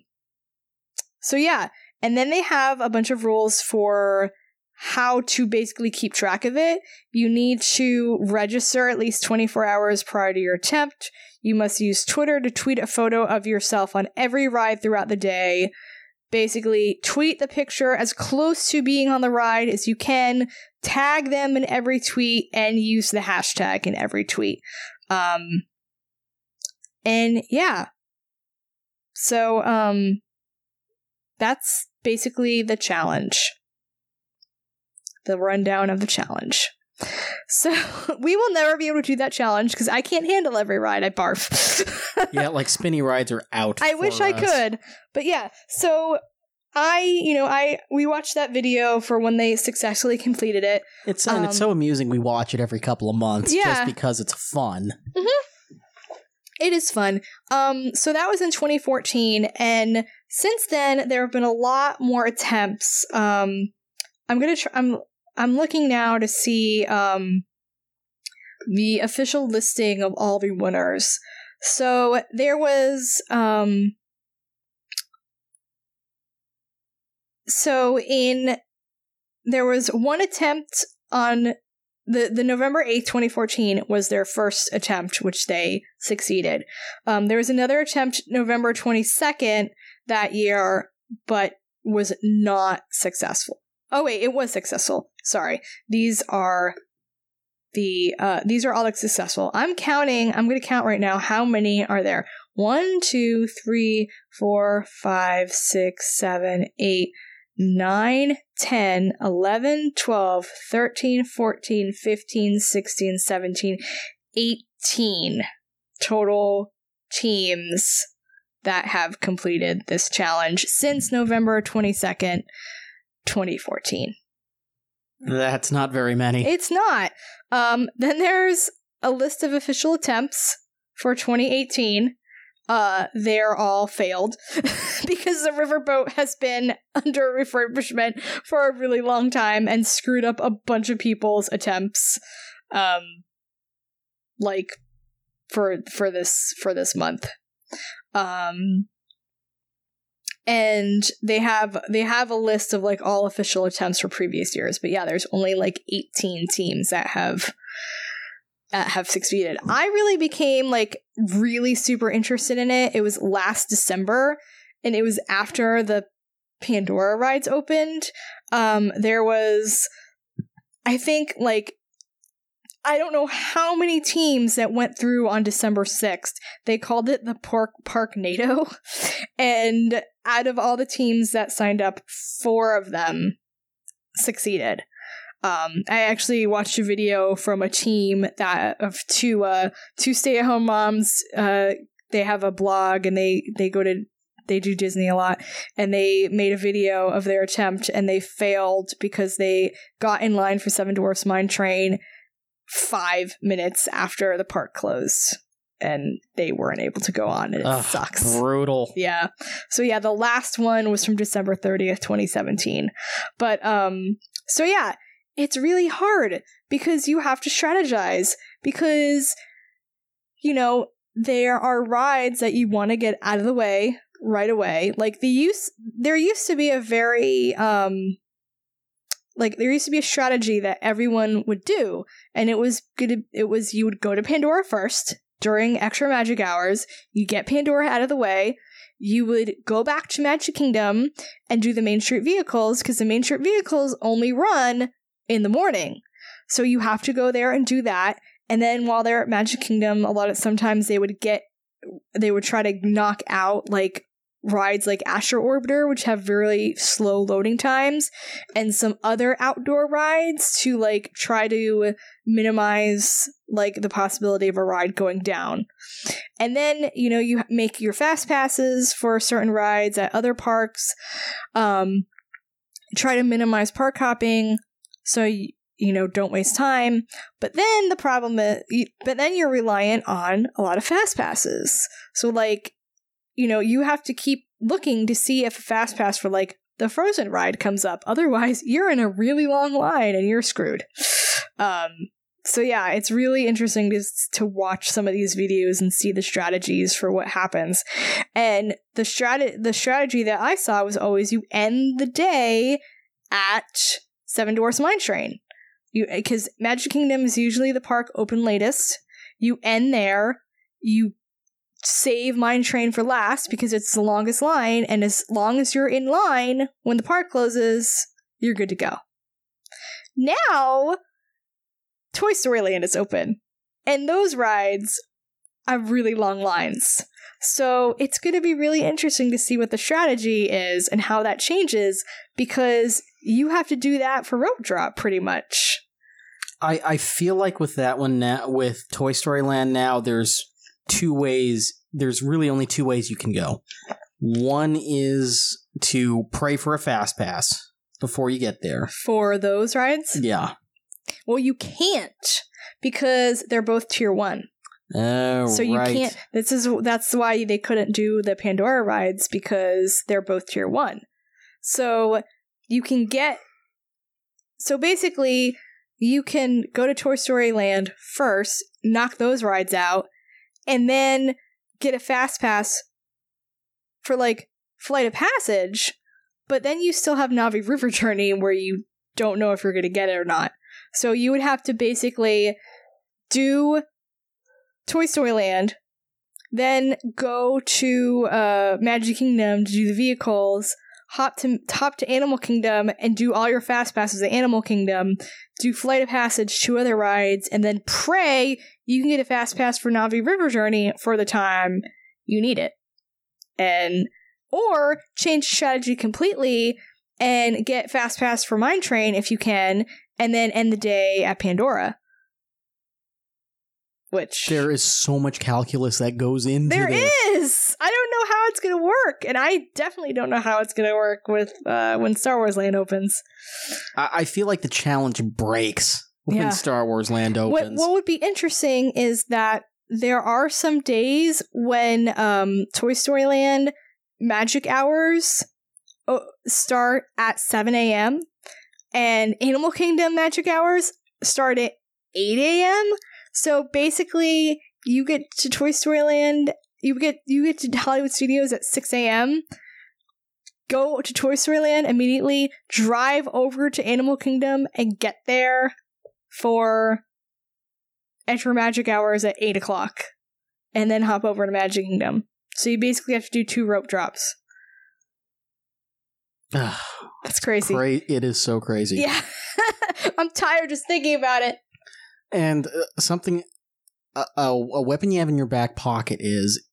so yeah, and then they have a bunch of rules for how to basically keep track of it. You need to register at least 24 hours prior to your attempt. You must use Twitter to tweet a photo of yourself on every ride throughout the day. Basically, tweet the picture as close to being on the ride as you can, tag them in every tweet, and use the hashtag in every tweet. Um, and yeah. So, um, that's basically the challenge. The rundown of the challenge. So, we will never be able to do that challenge because I can't handle every ride. I barf. yeah, like spinny rides are out. I wish I could. But yeah, so I, you know, I we watched that video for when they successfully completed it. It's and it's Um, so amusing. We watch it every couple of months Yeah. just because it's fun. It is fun. Um, so that was in 2014, and since then there have been a lot more attempts. Um, I'm gonna try. I'm I'm looking now to see um the official listing of all the winners. So there was um. So in there was one attempt on the the November 8th, 2014 was their first attempt, which they succeeded. Um, there was another attempt November 22nd that year, but was not successful. Oh wait, it was successful. Sorry. These are the uh these are all successful. I'm counting, I'm gonna count right now how many are there. One, two, three, four, five, six, seven, eight, 9, 10, 11, 12, 13, 14, 15, 16, 17, 18 total teams that have completed this challenge since November 22nd, 2014. That's not very many. It's not. Um, then there's a list of official attempts for 2018. Uh, they're all failed because the riverboat has been under refurbishment for a really long time and screwed up a bunch of people's attempts. Um, like for for this for this month. Um, and they have they have a list of like all official attempts for previous years but yeah there's only like 18 teams that have that have succeeded i really became like really super interested in it it was last december and it was after the pandora rides opened um there was i think like I don't know how many teams that went through on December 6th. They called it the Park Park NATO. And out of all the teams that signed up, four of them succeeded. Um, I actually watched a video from a team that of two uh two stay at home moms. Uh, they have a blog and they they go to they do Disney a lot, and they made a video of their attempt and they failed because they got in line for Seven Dwarfs Mine Train five minutes after the park closed, and they weren't able to go on, and it Ugh, sucks. Brutal. Yeah. So yeah, the last one was from December 30th, 2017. But um so yeah, it's really hard because you have to strategize because you know, there are rides that you want to get out of the way right away. Like the use there used to be a very um like there used to be a strategy that everyone would do and it was good it was you would go to Pandora first during extra magic hours, you get Pandora out of the way, you would go back to Magic Kingdom and do the Main Street vehicles because the Main Street vehicles only run in the morning. So you have to go there and do that. And then while they're at Magic Kingdom, a lot of sometimes they would get they would try to knock out like rides like Astro Orbiter, which have really slow loading times, and some other outdoor rides to like try to minimize like the possibility of a ride going down. And then, you know, you make your fast passes for certain rides at other parks. Um, try to minimize park hopping so you, you know don't waste time. But then the problem is but then you're reliant on a lot of fast passes. So like you know you have to keep looking to see if a fast pass for like the frozen ride comes up. Otherwise you're in a really long line and you're screwed. Um so yeah it's really interesting to to watch some of these videos and see the strategies for what happens. And the strat the strategy that i saw was always you end the day at seven dwarfs mine train. You eh, because magic kingdom is usually the park open latest. You end there. You save mine train for last because it's the longest line and as long as you're in line when the park closes you're good to go. Now toy story land is open and those rides have really long lines. So it's going to be really interesting to see what the strategy is and how that changes because you have to do that for rope drop pretty much. I, I feel like with that one now, with Toy Story Land now, there's two ways. There's really only two ways you can go. One is to pray for a fast pass before you get there. For those rides? Yeah. Well, you can't because they're both tier one. Oh, so you right. can't. This is that's why they couldn't do the Pandora rides because they're both tier one. So you can get. So basically, you can go to Toy Story Land first, knock those rides out, and then get a fast pass for like Flight of Passage. But then you still have Na'vi River Journey where you don't know if you're going to get it or not. So you would have to basically do Toy Story Land, then go to uh, Magic Kingdom to do the vehicles, hop to hop to Animal Kingdom and do all your fast passes at Animal Kingdom, do Flight of Passage, two other rides, and then pray you can get a fast pass for Na'vi River Journey for the time you need it. And or change strategy completely and get fast pass for Mine Train if you can, and then end the day at Pandora. Which There is so much calculus that goes into there this. is. I don't know how it's gonna work, and I definitely don't know how it's gonna work with uh, when Star Wars Land opens. I, I feel like the challenge breaks when Yeah. Star Wars Land opens. what would be interesting is that there are some days when um, Toy Story Land magic hours uh, start at seven a.m. and Animal Kingdom magic hours start at eight a.m. So basically, you get to Toy Story Land, you get you get to Hollywood Studios at six a.m. Go to Toy Story Land immediately, drive over to Animal Kingdom, and get there for enter magic hours at 8 o'clock and then hop over to magic kingdom so you basically have to do two rope drops Ugh, that's crazy cra- it is so crazy. yeah i'm tired just thinking about it And uh, something, a, a, weapon you have in your back pocket is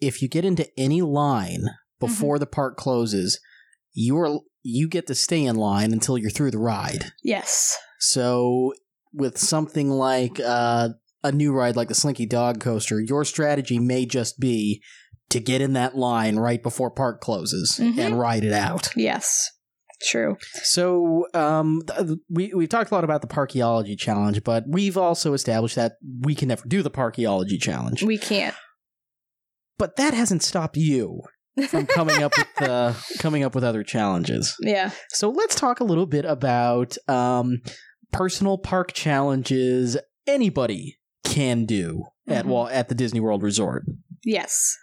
if you get into any line before Mm-hmm. the park closes, you're you get to stay in line until you're through the ride. yes So with something like uh, a new ride like the Slinky Dog Coaster, your strategy may just be to get in that line right before park closes Mhm. and ride it out. yes true So um, th- we we've talked a lot about the Parkeology Challenge, but we've also established that we can never do the Parkeology Challenge. we can't But that hasn't stopped you from coming up with uh, coming up with other challenges. yeah So let's talk a little bit about um, personal park challenges anybody can do at Mhm. well at the Disney World Resort. yes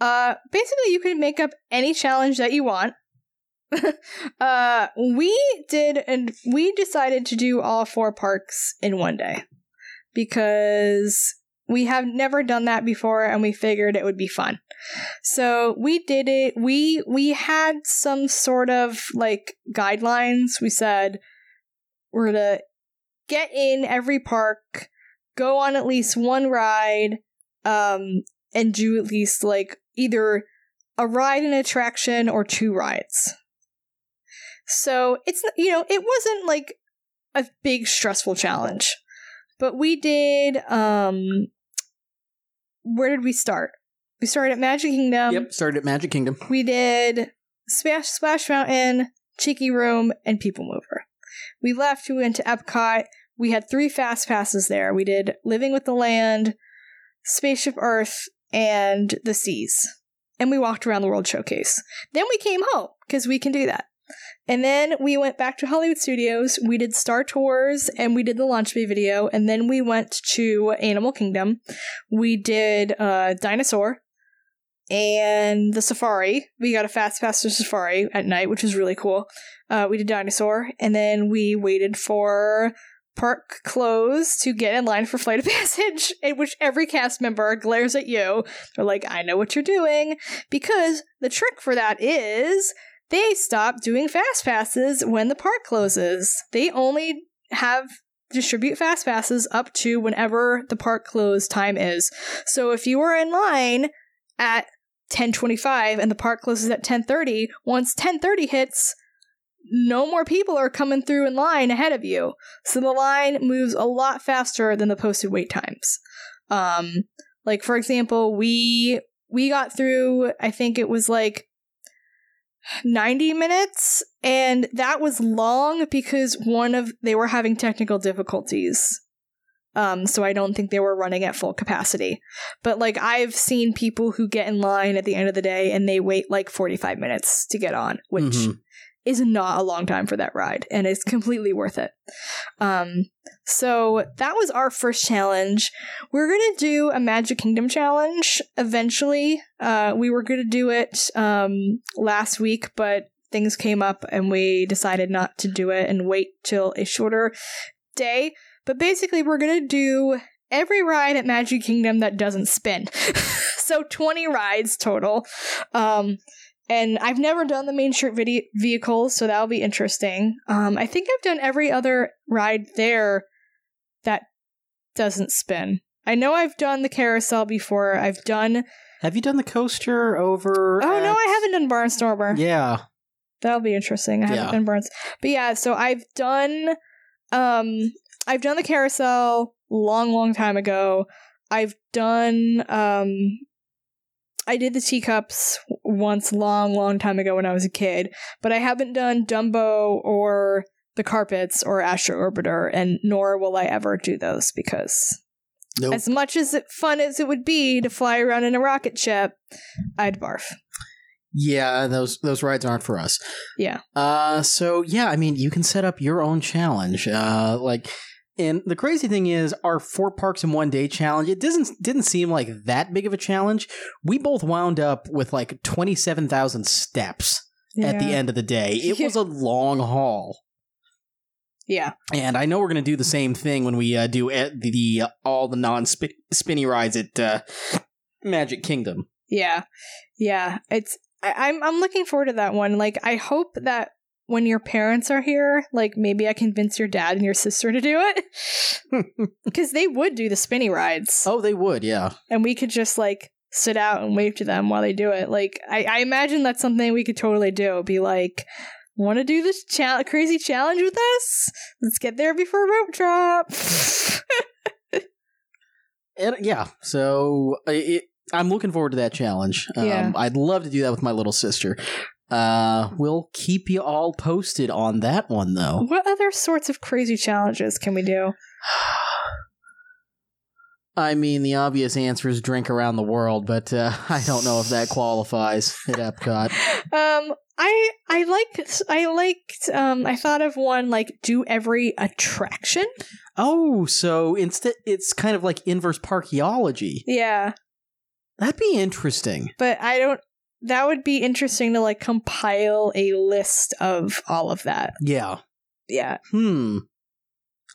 uh basically you can make up any challenge that you want uh we did and we decided to do all four parks in one day because we have never done that before and we figured it would be fun so we did it we we had some sort of like guidelines we said we're to get in every park go on at least one ride um and do at least like either a ride and attraction or two rides. So it's you know it wasn't like a big stressful challenge, but we did. um Where did we start? We started at Magic Kingdom. yep, started at Magic Kingdom. We did Splash Splash Mountain, Tiki Room, and People Mover. We left. We went to Epcot. We had three fast passes there. We did Living with the Land, Spaceship Earth, and the Seas. And we walked around the World Showcase. Then we came home because we can do that. And then we went back to Hollywood Studios. We did Star Tours and we did the launch day video. And then we went to Animal Kingdom. We did uh, Dinosaur and the Safari. We got a fast pass to Safari at night, which was really cool. Uh, we did Dinosaur. And then we waited for park close to get in line for Flight of Passage, in which every cast member glares at you. They're like, I know what you're doing. Because the trick for that is they stop doing fast passes when the park closes. They only have distribute fast passes up to whenever the park close time is. So if you were in line at 10:25 and the park closes at 10:30, once 10:30 hits, no more people are coming through in line ahead of you. So the line moves a lot faster than the posted wait times. Um like for example, we we got through I think it was like 90 minutes and that was long because one of they were having technical difficulties um so i don't think they were running at full capacity but like i've seen people who get in line at the end of the day and they wait like 45 minutes to get on which Mhm. Is not a long time for that ride and it's completely worth it. Um so that was our first challenge. We're gonna do a magic kingdom challenge eventually. Uh we were gonna do it um last week but things came up and we decided not to do it and wait till a shorter day. But basically we're gonna do every ride at magic kingdom that doesn't spin. So 20 rides total. Um and I've never done the main street video- vehicles, so that'll be interesting. Um, I think I've done every other ride there that doesn't spin. I know I've done the carousel before. I've done. Have you done the coaster over? Oh no, I haven't done Barnstormer. Yeah. That'll be interesting. I haven't done Barnes, but yeah. So I've done. Um, I've done the carousel long, long time ago. I've done. Um, I did the teacups once, long, long time ago when I was a kid, but I haven't done Dumbo or the carpets or Astro Orbiter, and nor will I ever do those because Nope. as much as it, fun as it would be to fly around in a rocket ship, I'd barf. yeah, those those rides aren't for us. Yeah. Uh, so yeah, I mean, you can set up your own challenge. Uh, like, and the crazy thing is, our four parks in one day challenge. It doesn't didn't seem like that big of a challenge. We both wound up with like twenty seven thousand steps at the end of the day. It Yeah. was a long haul. Yeah. And I know we're going to do the same thing when we uh, do the, the uh, all the non spinny rides at uh, Magic Kingdom. Yeah, yeah. It's I, I'm I'm looking forward to that one. Like I hope that when your parents are here, like maybe I convince your dad and your sister to do it because they would do the spinny rides, oh, they would, yeah. and we could just like sit out and wave to them while they do it. Like I, I imagine that's something we could totally do. Be like. Want to do this chal- crazy challenge with us? Let's get there before rope drop. And, yeah, so it, I'm looking forward to that challenge. Um, Yeah. I'd love to do that with my little sister. Uh, we'll keep you all posted on that one, though. what other sorts of crazy challenges can we do? I mean, the obvious answer is drink around the world, but uh, I don't know if that qualifies at Epcot. Um, I I liked I liked um I thought of one like do every attraction. Oh, so instead, it's kind of like inverse parkeology. Yeah, That'd be interesting. but I don't. That would be interesting to like compile a list of all of that. Yeah. Yeah, Hmm.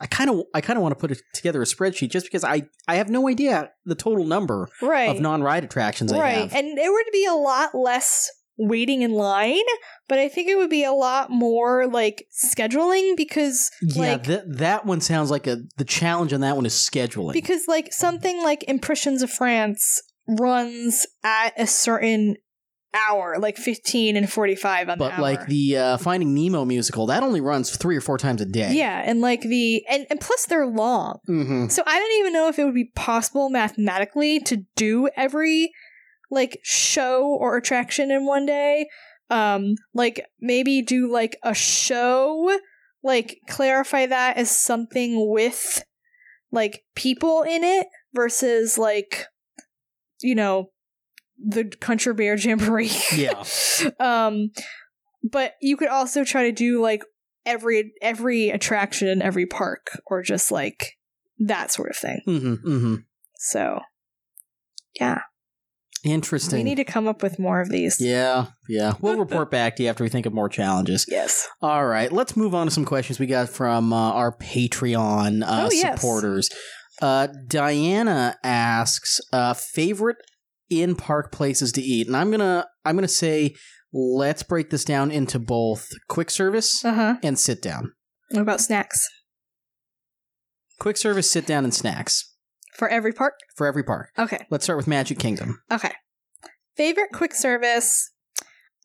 I kind of, I kind of want to put it together a spreadsheet just because I, I have no idea the total number right, of non-ride attractions I right, have. and it would be a lot less waiting in line, but I think it would be a lot more like scheduling because yeah, like that that one sounds like a the challenge on that one is scheduling. because like something like Impressions of France runs at a certain hour, like 15 and 45 on the But hour. like the uh, Finding Nemo musical, that only runs three or four times a day. yeah, and like the and, and plus they're long. Mm-hmm. So I don't even know if it would be possible mathematically to do every like show or attraction in one day. Um like maybe do like a show, like clarify that as something with like people in it versus like you know the Country Bear Jamboree. Yeah. um but you could also try to do like every every attraction in every park or just like that sort of thing. Mm-hmm. Mm-hmm. So yeah, Interesting. we need to come up with more of these. yeah, yeah. We'll report back to you after we think of more challenges. Yes. All right, let's move on to some questions we got from uh, our Patreon uh, Oh, yes. supporters. Uh, Diana asks, uh, favorite in park places to eat, and I'm gonna I'm gonna say let's break this down into both quick service Uh huh. and sit down. What about snacks Quick service, sit down, and snacks for every park? for every park. Okay. Let's start with Magic Kingdom. Okay. Favorite quick service.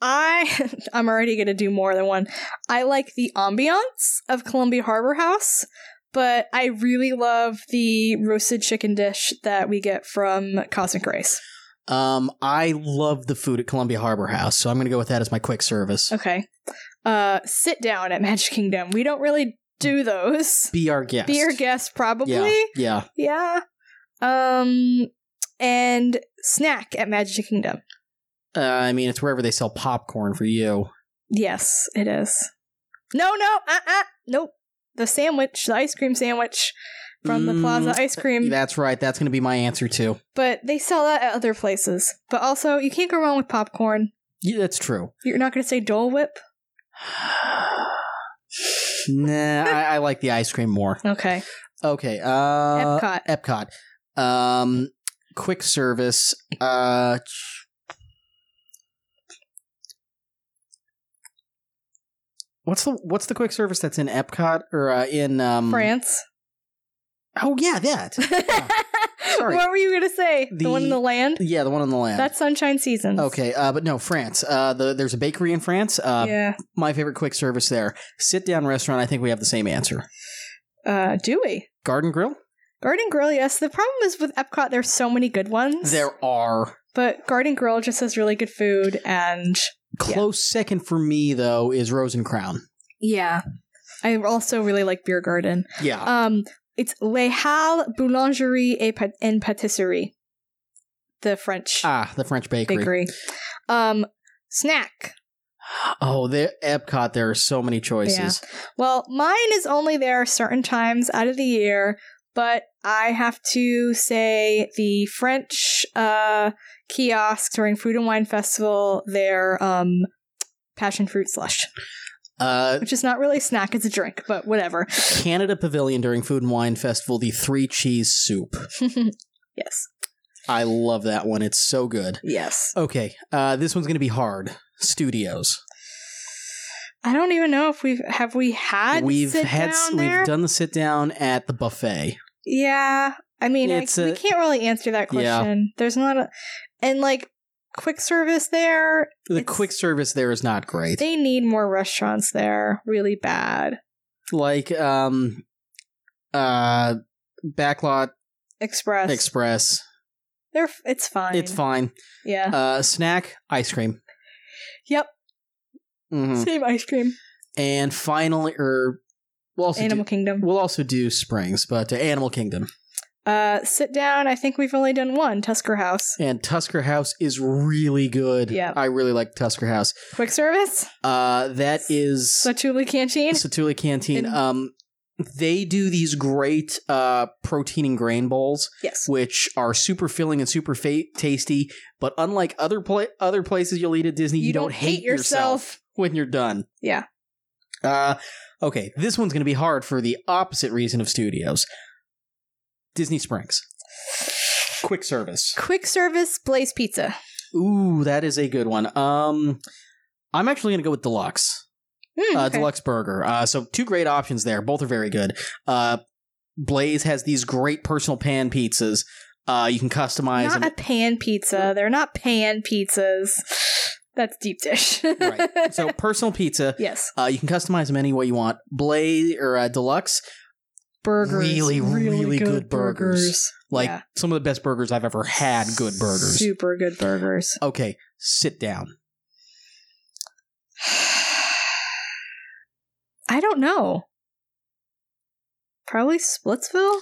I I'm already gonna do more than one. I like the ambiance of Columbia Harbor House, but I really love the roasted chicken dish that we get from Cosmic Ray's. Um, I love the food at Columbia Harbor House, so I'm gonna go with that as my quick service. Okay. Uh sit down at Magic Kingdom. We don't really do those. Be our guest. Be your guest, probably. Yeah, yeah. Yeah. Um and snack at Magic Kingdom. Uh, I mean, it's wherever they sell popcorn for you. Yes, it is. No, no, uh uh nope. The sandwich, the ice cream sandwich from the Mm, Plaza Ice Cream. That's right. That's going to be my answer too. but they sell that at other places. But also, you can't go wrong with popcorn. Yeah, that's true. You're not going to say Dole Whip? nah, I, I like the ice cream more. Okay. Okay. Uh, Epcot. Epcot. Um, quick service. Uh, what's the what's the quick service that's in Epcot or uh, in um, France. Oh yeah, that. Sorry. what were you going to say? The, one in The- the land? Yeah, the one on the land. That's Sunshine Seasons. okay. Uh, but no, France. Uh, the there's a bakery in France. Uh, yeah. my favorite quick service there. Sit down restaurant. I think we have the same answer. Uh, do we? Garden Grill. Garden Grill, yes. The problem is with Epcot, there's so many good ones. There are But Garden Grill just has really good food and close second for me though is Rose and Crown. yeah. I also really like Beer Garden. Yeah. Um, it's Les Halles Boulangerie et, Pat- and Patisserie, the French ah, the French bakery. bakery. Um, snack. Oh, the Epcot. There are so many choices. Well, mine is only there certain times out of the year, but I have to say the French uh, kiosks during Food and Wine Festival, their um, passion fruit slush, Uh, which is not really a snack; it's a drink, but whatever. Canada Pavilion during Food and Wine Festival. The three cheese soup. yes, I love that one. It's so good. yes. Okay, uh, this one's gonna be hard. Studios. I don't even know if we've have we had we've had we've done the sit down at the buffet. Yeah, I mean, I, It's we can't really answer that Yeah. question. There's not a, and like quick service there. The It's- quick service there is not great. They need more restaurants there, really bad. like um, uh, Backlot Express, Express. they're it's fine. It's fine. Yeah. Uh, snack ice cream. yep. hmm Same ice cream. And finally, or we'll also Animal do, Kingdom. we'll also do Springs, but uh, Animal Kingdom Uh, sit down. I think we've only done one. Tusker House. and Tusker House is really good. Yeah. I really like Tusker House. Quick service. Uh, that is Satu'li Canteen. Satu'li Canteen. And- Um, they do these great uh protein and grain bowls, Yes. which are super filling and super fa- tasty. But unlike other pla- other places you'll eat at Disney, you, You don't, don't hate hate yourself. yourself. when you're done. Yeah. Uh, okay, this one's going to be hard for the opposite reason of studios. Disney Springs. Quick service. Quick service. Blaze Pizza. Ooh, that is a good one. Um, I'm actually going to go with D-Luxe. Hmm, uh, D-Luxe burger. Uh, so two great options there. Both are very good. Uh, Blaze has these great personal pan pizzas. Uh, you can customize Not them. a pan pizza. They're not pan pizzas. That's deep dish. right. So personal pizza. yes, Uh, you can customize them any way you want. Blaze or uh, D-Luxe, burgers. Really, really good burgers. like Yeah. some of the best burgers I've ever had. Good burgers. Super good burgers. Okay, sit down. I don't know. Probably Splitsville.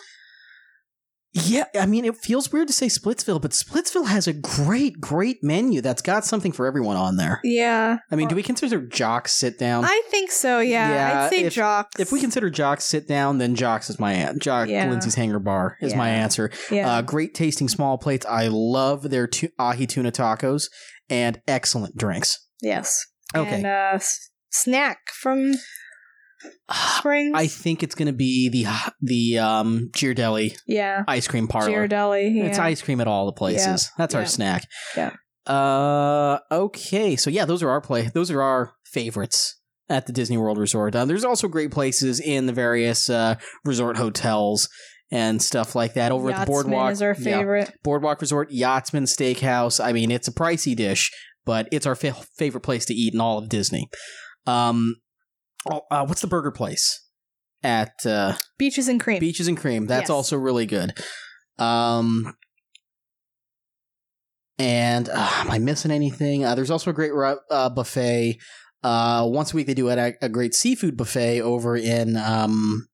Yeah, I mean, it feels weird to say Splitsville, but Splitsville has a great, great menu that's got something for everyone on there. Yeah, I mean, do we consider Jocks sit down? I think so. Yeah, Yeah, I'd say if- Jocks. if we consider Jocks sit down, then Jocks is my an- Jock Yeah. Lindsay's Hangar Bar is my answer. yeah, Uh, great tasting small plates. I love their tu- ahi tuna tacos and excellent drinks. yes. Okay, And uh, s- snack from Springs. I think it's going to be the the um, Ghirardelli yeah, ice cream parlor. Ghirardelli. Yeah. It's ice cream at all the places. That's our snack. Yeah. Uh. Okay. So yeah, those are our play. Those are our favorites at the Disney World Resort. Uh, there's also great places in the various uh, resort hotels and stuff like that. Over at the boardwalk, is our Yeah. favorite. Boardwalk Resort, Yachtsman Steakhouse. I mean, it's a pricey dish, but it's our fa- favorite place to eat in all of Disney. Um. Oh, uh, what's the burger place at? Uh, Beaches and cream. Beaches and cream. That's Yes. also really good. Um, and uh, am I missing anything? Uh, there's also a great uh, buffet. Uh, once a week they do a, a great seafood buffet over in um,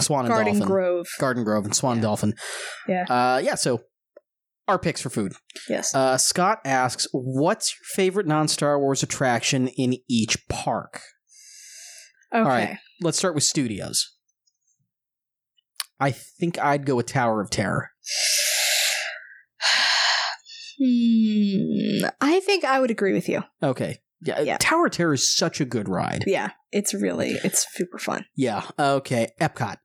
Swan and Garden Dolphin, Grove. Garden Grove, and Swan and Dolphin. Yeah. Uh, yeah. So our picks for food. Yes. Uh, Scott asks, "What's your favorite non-Star Wars attraction in each park?" Okay. right. Let's start with studios. I think I'd go with Tower of Terror. Hmm. I think I would agree with you. Okay. Yeah, Yeah. Tower of Terror is such a good ride. Yeah, it's really it's super fun. Yeah. Okay. Epcot.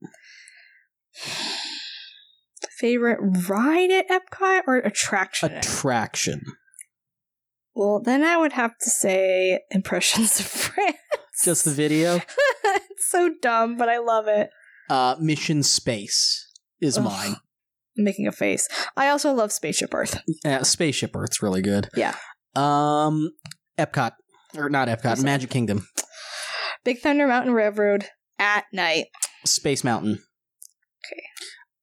Favorite ride at Epcot or attraction? Attraction. well, then I would have to say Impressions of France. Just the video. it's so dumb, but I love it. Uh, Mission Space is Ugh. mine. I'm making a face. I also love Spaceship Earth. Uh, Spaceship Earth's really good. Yeah. Um, Epcot or not Epcot, Magic Kingdom, Big Thunder Mountain Railroad at night. Space Mountain. Okay.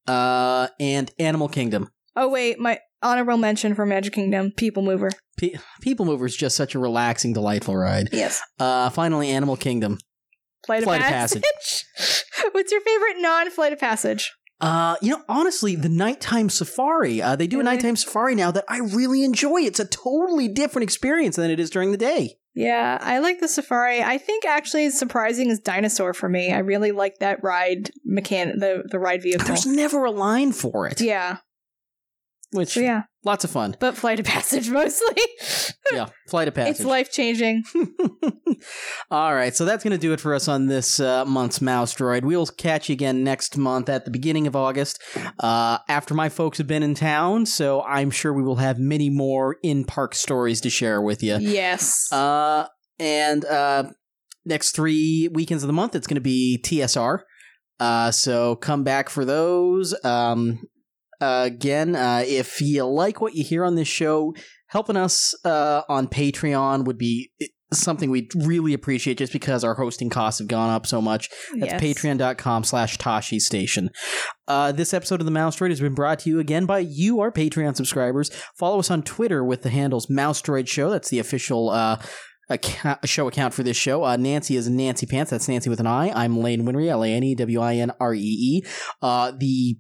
Uh, and Animal Kingdom. Oh wait, my honorable mention for Magic Kingdom, People Mover. Pe- People Mover is just such a relaxing, delightful ride. Yes. Uh, finally, Animal Kingdom. Flight, Flight of of Passage. What's your favorite non-flight of passage? Uh, you know, honestly, the nighttime safari. Uh, they do a nighttime safari now that I really enjoy. It's a totally different experience than it is during the day. Yeah, I like the safari. I think actually surprising is dinosaur for me. I really like that ride mechan the the ride vehicle. There's never a line for it. yeah. Which So yeah, lots of fun. but flight of passage mostly. Yeah, flight of passage. It's life changing. All right, so that's going to do it for us on this uh, month's Mouse Droid. We'll catch you again next month at the beginning of August, uh, after my folks have been in town. So I'm sure we will have many more in park stories to share with you. Yes. Uh, and uh, next three weekends of the month, it's going to be TSR. Uh, so come back for those. Um, uh, again, uh, if you like what you hear on this show, helping us uh, on Patreon would be something we'd really appreciate just because our hosting costs have gone up so much. That's Yes. patreon.com slash Tosche Station. Uh, this episode of the Mouse Droid has been brought to you again by you, our Patreon subscribers. Follow us on Twitter with the handles Mouse Droid Show. That's the official uh, account, show account for this show. Uh, Nanci is Nanci Pants. That's Nanci with an I. I'm Lane Winree, L A N E W I N R E E. Uh, the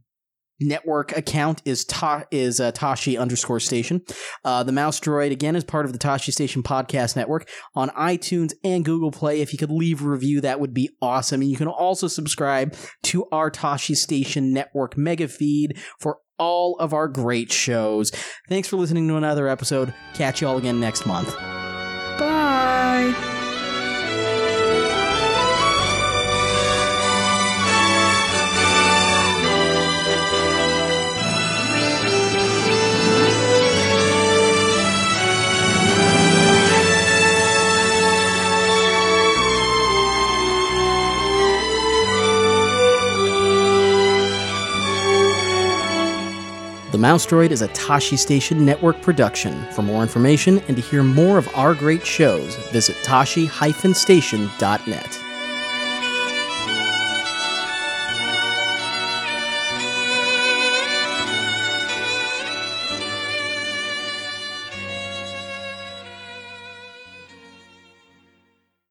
network account is ta- is uh, Tosche underscore station. Uh, the Mouse Droid again is part of the Tosche Station podcast network on iTunes and Google Play. If you could leave a review, that would be awesome. And you can also subscribe to our Tosche Station network mega feed for all of our great shows. Thanks for listening to another episode. Catch you all again next month. Bye. The Mouse Droid is a Tosche Station Network production. For more information and to hear more of our great shows, visit tosche-station.net.